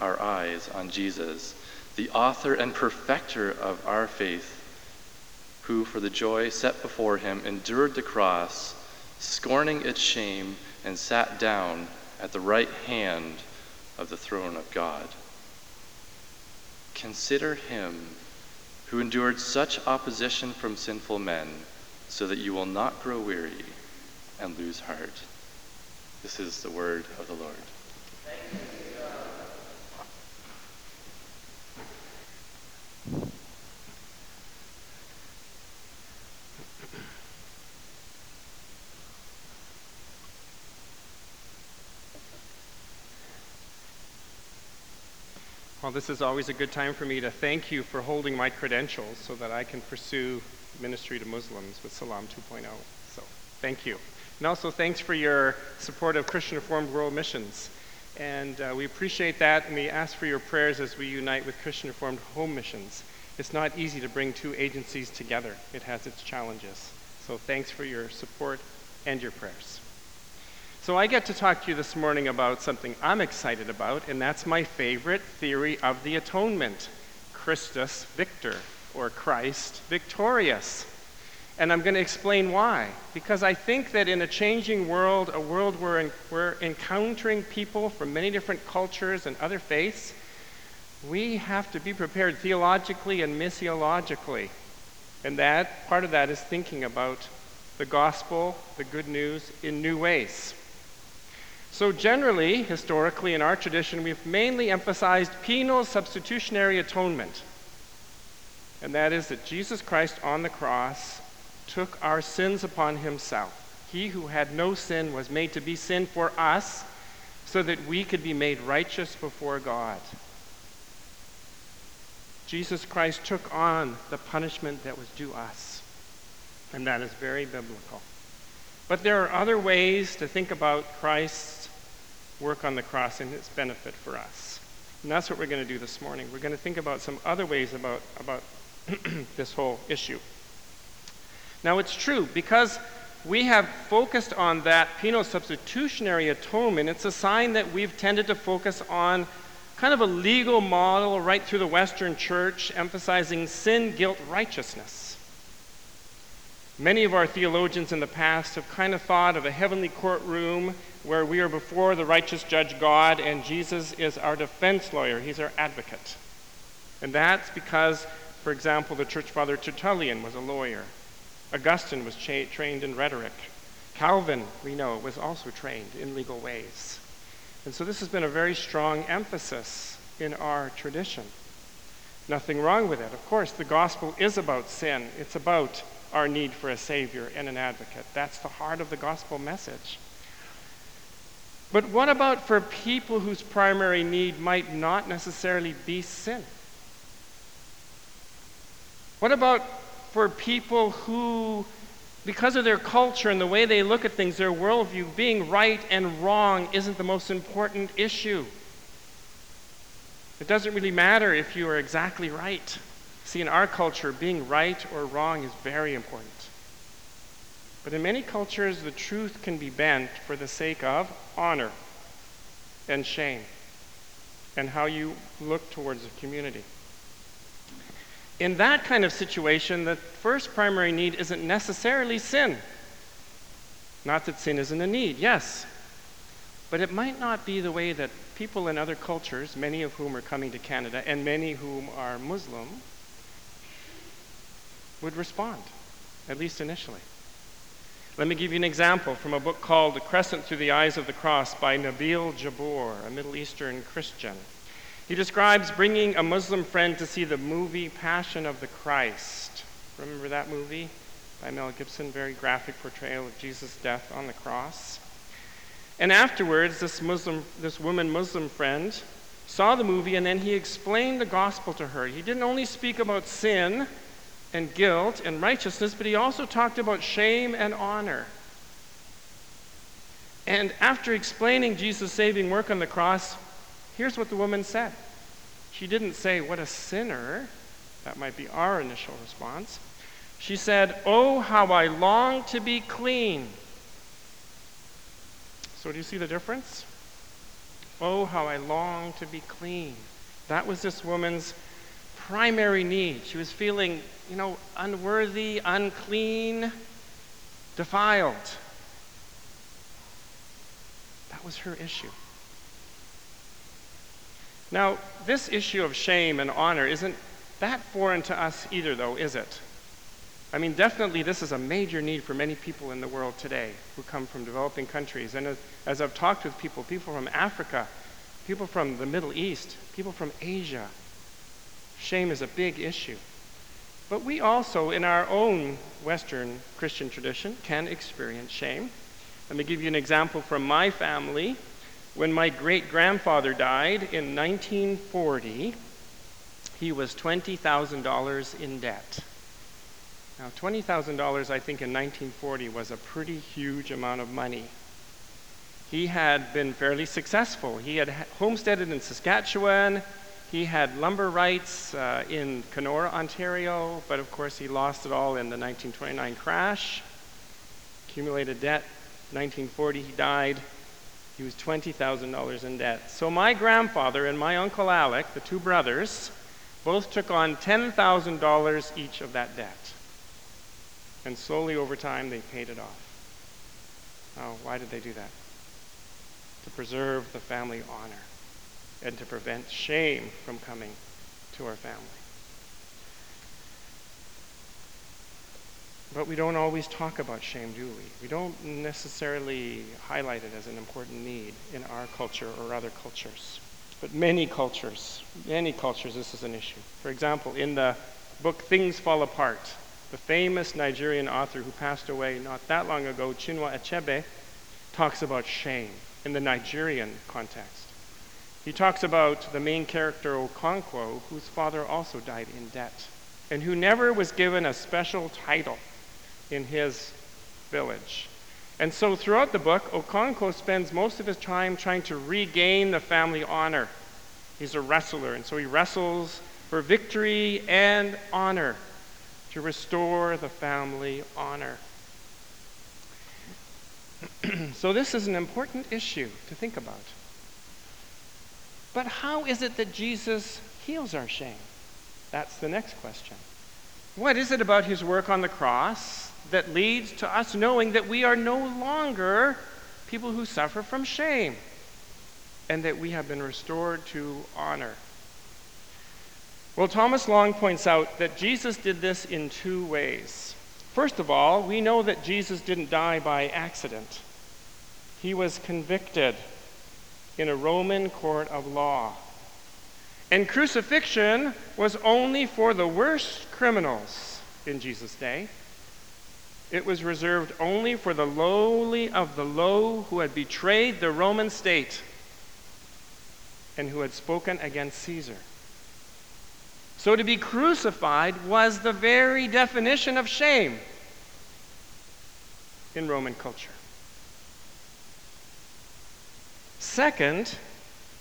our eyes on Jesus, the author and perfecter of our faith, who, for the joy set before him, endured the cross, scorning its shame, and sat down at the right hand of the throne of God. Consider him who endured such opposition from sinful men, so that you will not grow weary and lose heart. This is the word of the Lord. Well, this is always a good time for me to thank you for holding my credentials so that I can pursue ministry to Muslims with Salam 2.0. So, thank you. And also, thanks for your support of Christian Reformed World Missions. And uh, we appreciate that, and we ask for your prayers as we unite with Christian Reformed Home Missions. It's not easy to bring two agencies together, it has its challenges. So, thanks for your support and your prayers. So, I get to talk to you this morning about something I'm excited about, and that's my favorite theory of the atonement Christus Victor, or Christ victorious. And I'm going to explain why. Because I think that in a changing world, a world where we're encountering people from many different cultures and other faiths, we have to be prepared theologically and missiologically. And that part of that is thinking about the gospel, the good news, in new ways. So, generally, historically, in our tradition, we've mainly emphasized penal substitutionary atonement. And that is that Jesus Christ on the cross took our sins upon himself. He who had no sin was made to be sin for us so that we could be made righteous before God. Jesus Christ took on the punishment that was due us. And that is very biblical. But there are other ways to think about Christ's work on the cross and its benefit for us. And that's what we're going to do this morning. We're going to think about some other ways about, about this whole issue. Now, it's true, because we have focused on that penal substitutionary atonement, it's a sign that we've tended to focus on kind of a legal model right through the Western church, emphasizing sin, guilt, righteousness. Many of our theologians in the past have kind of thought of a heavenly courtroom where we are before the righteous judge God, and Jesus is our defense lawyer, he's our advocate. And that's because, for example, the church father Tertullian was a lawyer, Augustine was cha- trained in rhetoric, Calvin, we know, was also trained in legal ways. And so this has been a very strong emphasis in our tradition. Nothing wrong with it. Of course, the gospel is about sin, it's about our need for a Savior and an advocate. That's the heart of the gospel message. But what about for people whose primary need might not necessarily be sin? What about for people who, because of their culture and the way they look at things, their worldview, being right and wrong isn't the most important issue? It doesn't really matter if you are exactly right. See, in our culture, being right or wrong is very important. But in many cultures, the truth can be bent for the sake of honor and shame and how you look towards the community. In that kind of situation, the first primary need isn't necessarily sin. Not that sin isn't a need, yes. But it might not be the way that people in other cultures, many of whom are coming to Canada and many whom are Muslim, would respond, at least initially. Let me give you an example from a book called The Crescent Through the Eyes of the Cross by Nabeel Jabbour, a Middle Eastern Christian. He describes bringing a Muslim friend to see the movie Passion of the Christ. Remember that movie by Mel Gibson? Very graphic portrayal of Jesus' death on the cross. And afterwards, this, Muslim, this woman Muslim friend saw the movie and then he explained the gospel to her. He didn't only speak about sin, and guilt and righteousness, but he also talked about shame and honor. And after explaining Jesus' saving work on the cross, here's what the woman said. She didn't say, What a sinner. That might be our initial response. She said, Oh, how I long to be clean. So, do you see the difference? Oh, how I long to be clean. That was this woman's primary need. She was feeling, you know, unworthy, unclean, defiled. That was her issue. Now, this issue of shame and honor isn't that foreign to us either, though, is it? I mean, definitely, this is a major need for many people in the world today who come from developing countries. And as, as I've talked with people, people from Africa, people from the Middle East, people from Asia, shame is a big issue. But we also, in our own Western Christian tradition, can experience shame. Let me give you an example from my family. When my great grandfather died in 1940, he was $20,000 in debt. Now, $20,000, I think, in 1940 was a pretty huge amount of money. He had been fairly successful. He had homesteaded in Saskatchewan. He had lumber rights uh, in Kenora, Ontario, but of course he lost it all in the 1929 crash. Accumulated debt. 1940 he died. He was $20,000 in debt. So my grandfather and my uncle Alec, the two brothers, both took on $10,000 each of that debt. And slowly over time, they paid it off. Now, why did they do that? To preserve the family honor and to prevent shame from coming to our family. But we don't always talk about shame, do we? We don't necessarily highlight it as an important need in our culture or other cultures. But many cultures, many cultures, this is an issue. For example, in the book Things Fall Apart, the famous Nigerian author who passed away not that long ago, Chinua Achebe, talks about shame in the Nigerian context. He talks about the main character, Okonkwo, whose father also died in debt, and who never was given a special title in his village. And so throughout the book, Okonkwo spends most of his time trying to regain the family honor. He's a wrestler, and so he wrestles for victory and honor to restore the family honor. so, this is an important issue to think about. But how is it that Jesus heals our shame? That's the next question. What is it about his work on the cross that leads to us knowing that we are no longer people who suffer from shame and that we have been restored to honor. Well, Thomas Long points out that Jesus did this in two ways. First of all, we know that Jesus didn't die by accident. He was convicted in a Roman court of law. And crucifixion was only for the worst criminals in Jesus' day. It was reserved only for the lowly of the low who had betrayed the Roman state and who had spoken against Caesar. So to be crucified was the very definition of shame in Roman culture. Second,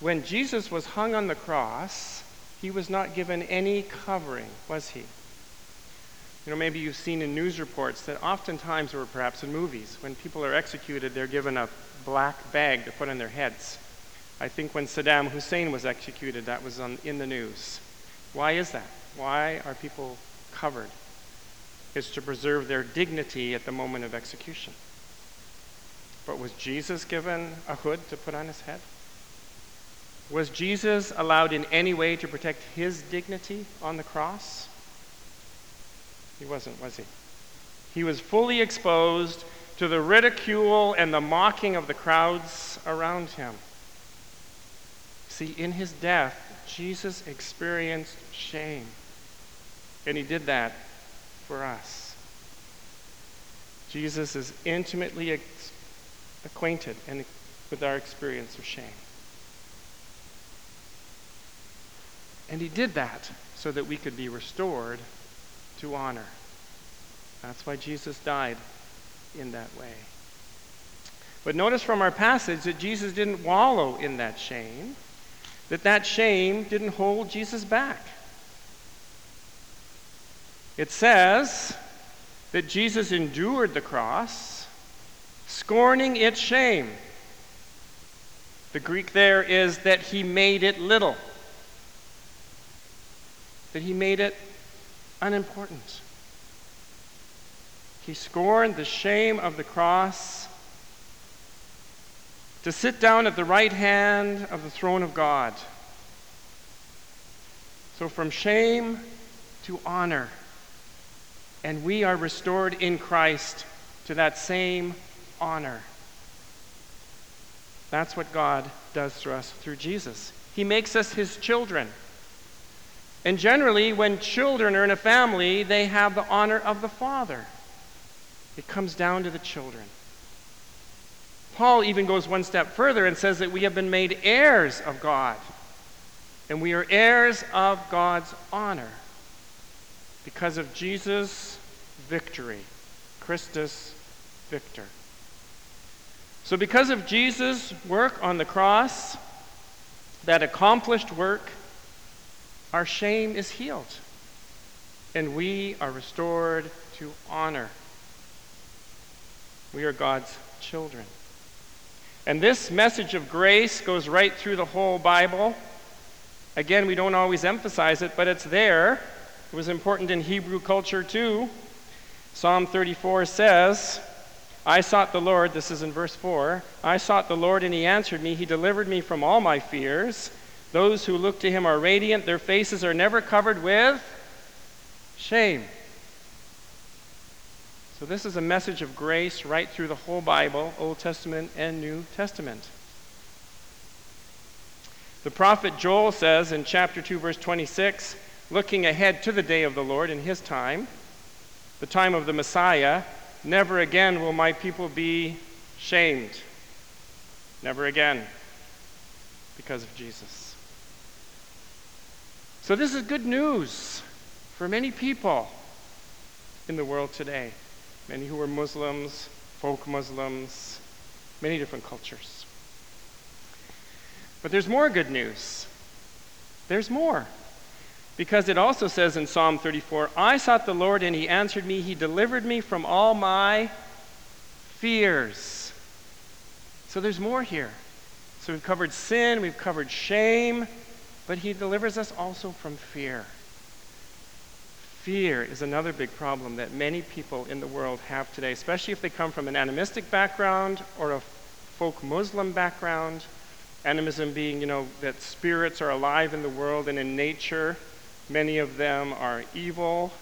when Jesus was hung on the cross, he was not given any covering, was he? You know, maybe you've seen in news reports that oftentimes, or perhaps in movies, when people are executed, they're given a black bag to put on their heads. I think when Saddam Hussein was executed, that was on, in the news. Why is that? Why are people covered? It's to preserve their dignity at the moment of execution. But was Jesus given a hood to put on his head? Was Jesus allowed in any way to protect his dignity on the cross? He wasn't, was he? He was fully exposed to the ridicule and the mocking of the crowds around him. See, in his death, Jesus experienced shame. And he did that for us. Jesus is intimately acquainted and with our experience of shame. And he did that so that we could be restored to honor. That's why Jesus died in that way. But notice from our passage that Jesus didn't wallow in that shame, that that shame didn't hold Jesus back. It says that Jesus endured the cross, scorning its shame. The Greek there is that he made it little, that he made it unimportant. He scorned the shame of the cross to sit down at the right hand of the throne of God. So, from shame to honor. And we are restored in Christ to that same honor. That's what God does through us through Jesus. He makes us his children. And generally, when children are in a family, they have the honor of the father. It comes down to the children. Paul even goes one step further and says that we have been made heirs of God. And we are heirs of God's honor because of Jesus' victory. Christus victor. So, because of Jesus' work on the cross, that accomplished work, our shame is healed. And we are restored to honor. We are God's children. And this message of grace goes right through the whole Bible. Again, we don't always emphasize it, but it's there. It was important in Hebrew culture too. Psalm 34 says, I sought the Lord, this is in verse 4. I sought the Lord, and he answered me. He delivered me from all my fears. Those who look to him are radiant, their faces are never covered with shame. So, this is a message of grace right through the whole Bible, Old Testament and New Testament. The prophet Joel says in chapter 2, verse 26, looking ahead to the day of the Lord in his time, the time of the Messiah, Never again will my people be shamed. Never again. Because of Jesus. So, this is good news for many people in the world today. Many who are Muslims, folk Muslims, many different cultures. But there's more good news. There's more. Because it also says in Psalm 34 I sought the Lord, and he answered me. He delivered me from all my fears. So there's more here. So we've covered sin, we've covered shame, but he delivers us also from fear. Fear is another big problem that many people in the world have today, especially if they come from an animistic background or a folk Muslim background. Animism being, you know, that spirits are alive in the world and in nature Many of them are evil.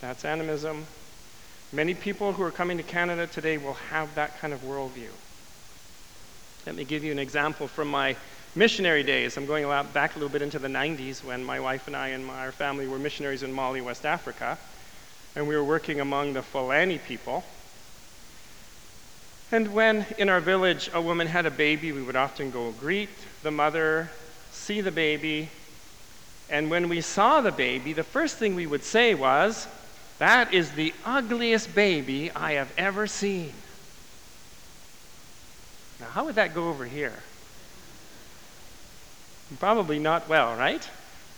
That's animism. Many people who are coming to Canada today will have that kind of worldview. Let me give you an example from my missionary days. I'm going back a little bit into the 90s when my wife and I and my, our family were missionaries in Mali, West Africa. And we were working among the Fulani people. And when in our village a woman had a baby, we would often go greet the mother, see the baby, and when we saw the baby, the first thing we would say was, That is the ugliest baby I have ever seen. Now, how would that go over here? Probably not well, right?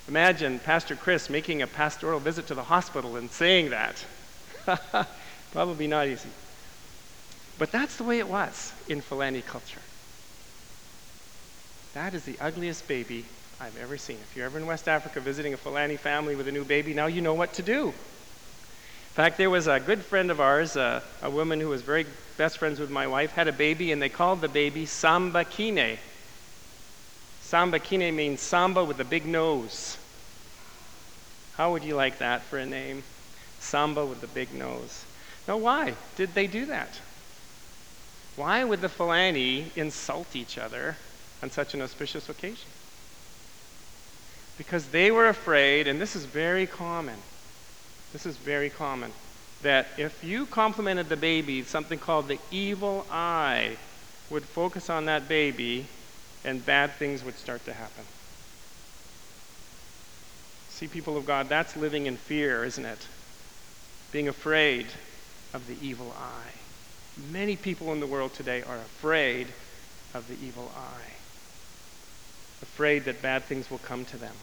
Imagine Pastor Chris making a pastoral visit to the hospital and saying that. Probably not easy. But that's the way it was in Fulani culture. That is the ugliest baby I've ever seen. If you're ever in West Africa visiting a Fulani family with a new baby, now you know what to do. In fact, there was a good friend of ours, uh, a woman who was very best friends with my wife, had a baby, and they called the baby Samba Kine. Samba Kine means Samba with a big nose. How would you like that for a name? Samba with a big nose. Now, why did they do that? Why would the Fulani insult each other on such an auspicious occasion? Because they were afraid, and this is very common. This is very common. That if you complimented the baby, something called the evil eye would focus on that baby and bad things would start to happen. See, people of God, that's living in fear, isn't it? Being afraid of the evil eye. Many people in the world today are afraid of the evil eye, afraid that bad things will come to them.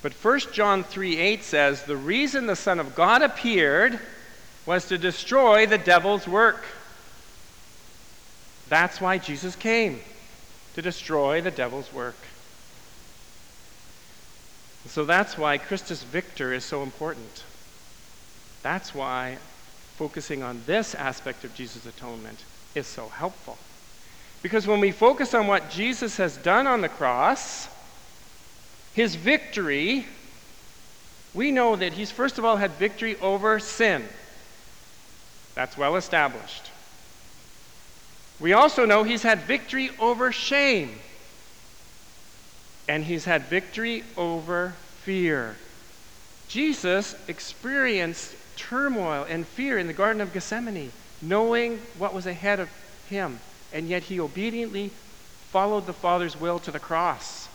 But 1 John 3 8 says, The reason the Son of God appeared was to destroy the devil's work. That's why Jesus came to destroy the devil's work. So that's why Christus Victor is so important. That's why focusing on this aspect of Jesus' atonement is so helpful. Because when we focus on what Jesus has done on the cross, his victory, we know that he's first of all had victory over sin. That's well established. We also know he's had victory over shame. And he's had victory over fear. Jesus experienced turmoil and fear in the Garden of Gethsemane, knowing what was ahead of him, and yet he obediently followed the Father's will to the cross.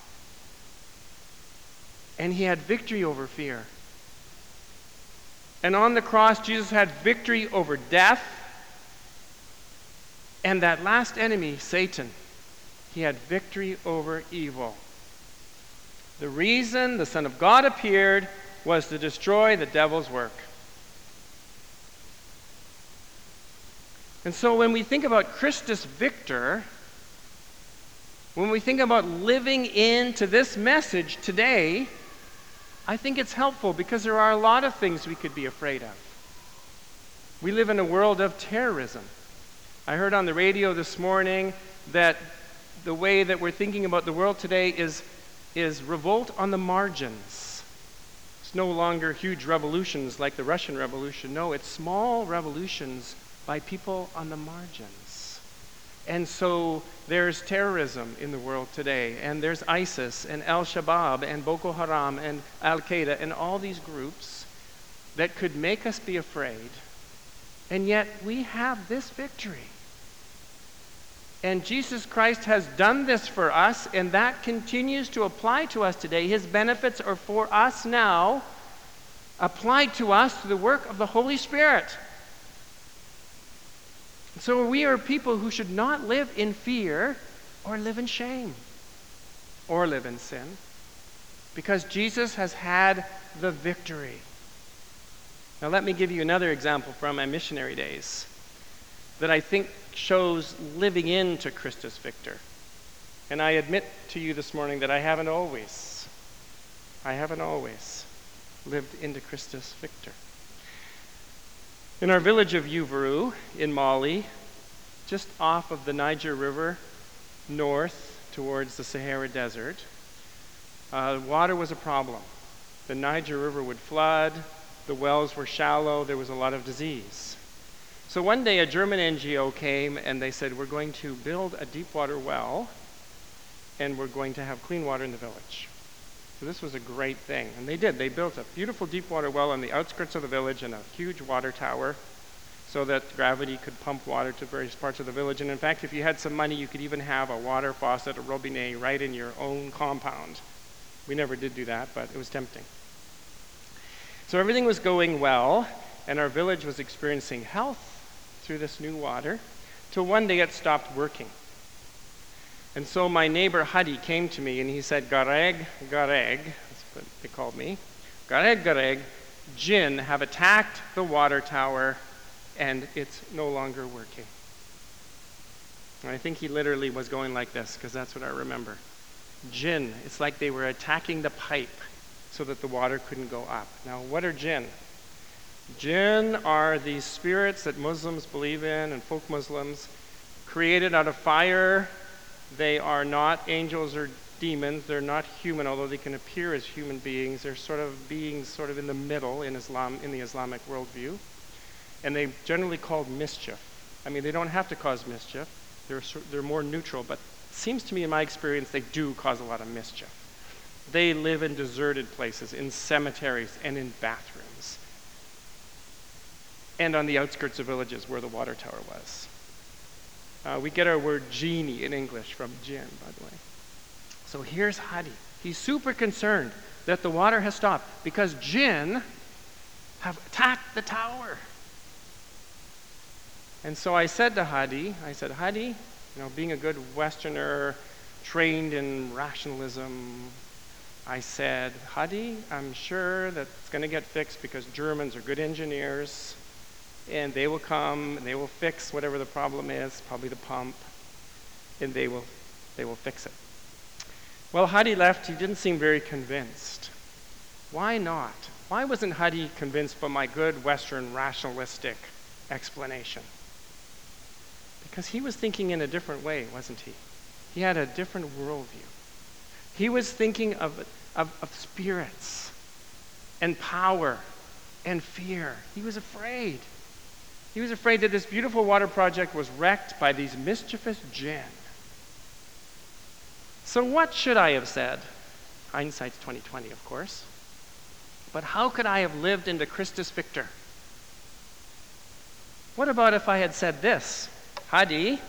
And he had victory over fear. And on the cross, Jesus had victory over death and that last enemy, Satan. He had victory over evil. The reason the Son of God appeared was to destroy the devil's work. And so when we think about Christus Victor, when we think about living into this message today, I think it's helpful because there are a lot of things we could be afraid of. We live in a world of terrorism. I heard on the radio this morning that the way that we're thinking about the world today is, is revolt on the margins. It's no longer huge revolutions like the Russian Revolution. No, it's small revolutions by people on the margins. And so there's terrorism in the world today, and there's ISIS and Al Shabaab and Boko Haram and Al Qaeda and all these groups that could make us be afraid. And yet we have this victory. And Jesus Christ has done this for us, and that continues to apply to us today. His benefits are for us now, applied to us through the work of the Holy Spirit. So we are people who should not live in fear or live in shame or live in sin because Jesus has had the victory. Now, let me give you another example from my missionary days that I think shows living into Christus Victor. And I admit to you this morning that I haven't always, I haven't always lived into Christus Victor. In our village of Uvaru in Mali, just off of the Niger River, north towards the Sahara Desert, uh, water was a problem. The Niger River would flood, the wells were shallow, there was a lot of disease. So one day a German NGO came and they said, We're going to build a deep water well and we're going to have clean water in the village. So this was a great thing. And they did. They built a beautiful deep water well on the outskirts of the village and a huge water tower so that gravity could pump water to various parts of the village. And in fact, if you had some money, you could even have a water faucet, a robinet, right in your own compound. We never did do that, but it was tempting. So everything was going well, and our village was experiencing health through this new water, till one day it stopped working. And so my neighbor Hadi came to me and he said, Gareg, Gareg, that's what they called me, Gareg, Gareg, jinn have attacked the water tower and it's no longer working. And I think he literally was going like this because that's what I remember. Jinn, it's like they were attacking the pipe so that the water couldn't go up. Now, what are jinn? Jinn are these spirits that Muslims believe in and folk Muslims created out of fire they are not angels or demons. They're not human, although they can appear as human beings. They're sort of beings sort of in the middle in Islam, in the Islamic worldview. And they generally called mischief. I mean, they don't have to cause mischief. They're, they're more neutral, but seems to me in my experience they do cause a lot of mischief. They live in deserted places, in cemeteries, and in bathrooms. And on the outskirts of villages where the water tower was. Uh, we get our word genie in English from jinn, by the way. So here's Hadi. He's super concerned that the water has stopped because jinn have attacked the tower. And so I said to Hadi, I said, Hadi, you know, being a good Westerner trained in rationalism, I said, Hadi, I'm sure that it's going to get fixed because Germans are good engineers and they will come and they will fix whatever the problem is, probably the pump. and they will, they will fix it. Well, Hadi left. He didn't seem very convinced. Why not? Why wasn't Hadi convinced by my good Western rationalistic explanation? Because he was thinking in a different way, wasn't he? He had a different worldview. He was thinking of, of, of spirits and power and fear. He was afraid. He was afraid that this beautiful water project was wrecked by these mischievous jinn. So what should I have said? Hindsight's 2020, of course. But how could I have lived into Christus Victor? What about if I had said this? Hadi,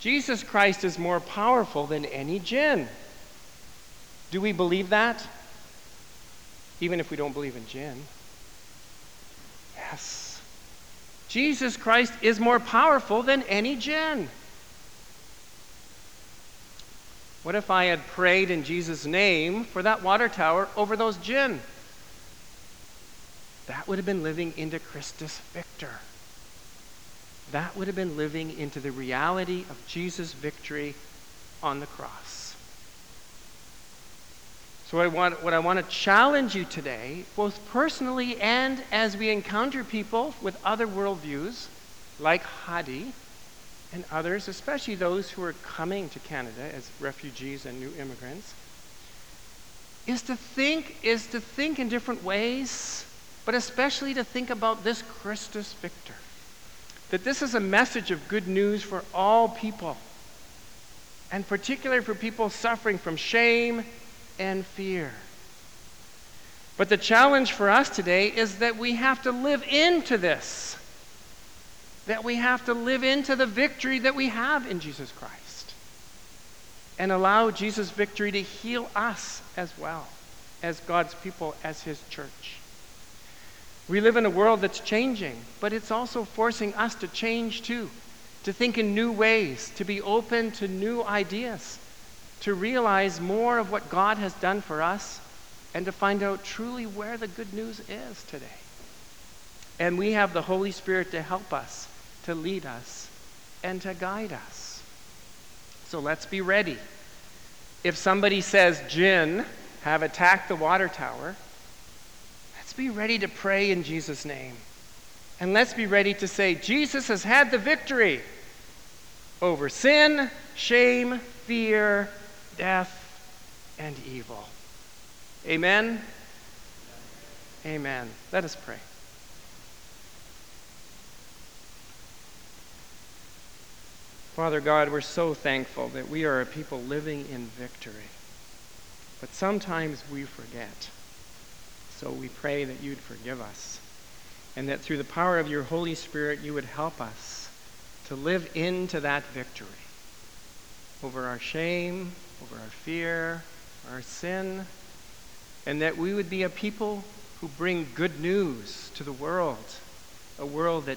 Jesus Christ is more powerful than any jinn. Do we believe that? Even if we don't believe in jinn. Yes. Jesus Christ is more powerful than any jinn. What if I had prayed in Jesus' name for that water tower over those jinn? That would have been living into Christus Victor. That would have been living into the reality of Jesus' victory on the cross. So, I want, what I want to challenge you today, both personally and as we encounter people with other worldviews, like Hadi and others, especially those who are coming to Canada as refugees and new immigrants, is to think, is to think in different ways, but especially to think about this Christus Victor. That this is a message of good news for all people, and particularly for people suffering from shame and fear. But the challenge for us today is that we have to live into this. That we have to live into the victory that we have in Jesus Christ. And allow Jesus' victory to heal us as well, as God's people, as His church. We live in a world that's changing, but it's also forcing us to change too, to think in new ways, to be open to new ideas to realize more of what God has done for us and to find out truly where the good news is today. And we have the Holy Spirit to help us, to lead us, and to guide us. So let's be ready. If somebody says jinn have attacked the water tower, let's be ready to pray in Jesus' name. And let's be ready to say, Jesus has had the victory over sin, shame, fear, death, and evil. Amen? Amen. Let us pray. Father God, we're so thankful that we are a people living in victory. But sometimes we forget. So we pray that you'd forgive us and that through the power of your Holy Spirit, you would help us to live into that victory over our shame, over our fear, our sin, and that we would be a people who bring good news to the world, a world that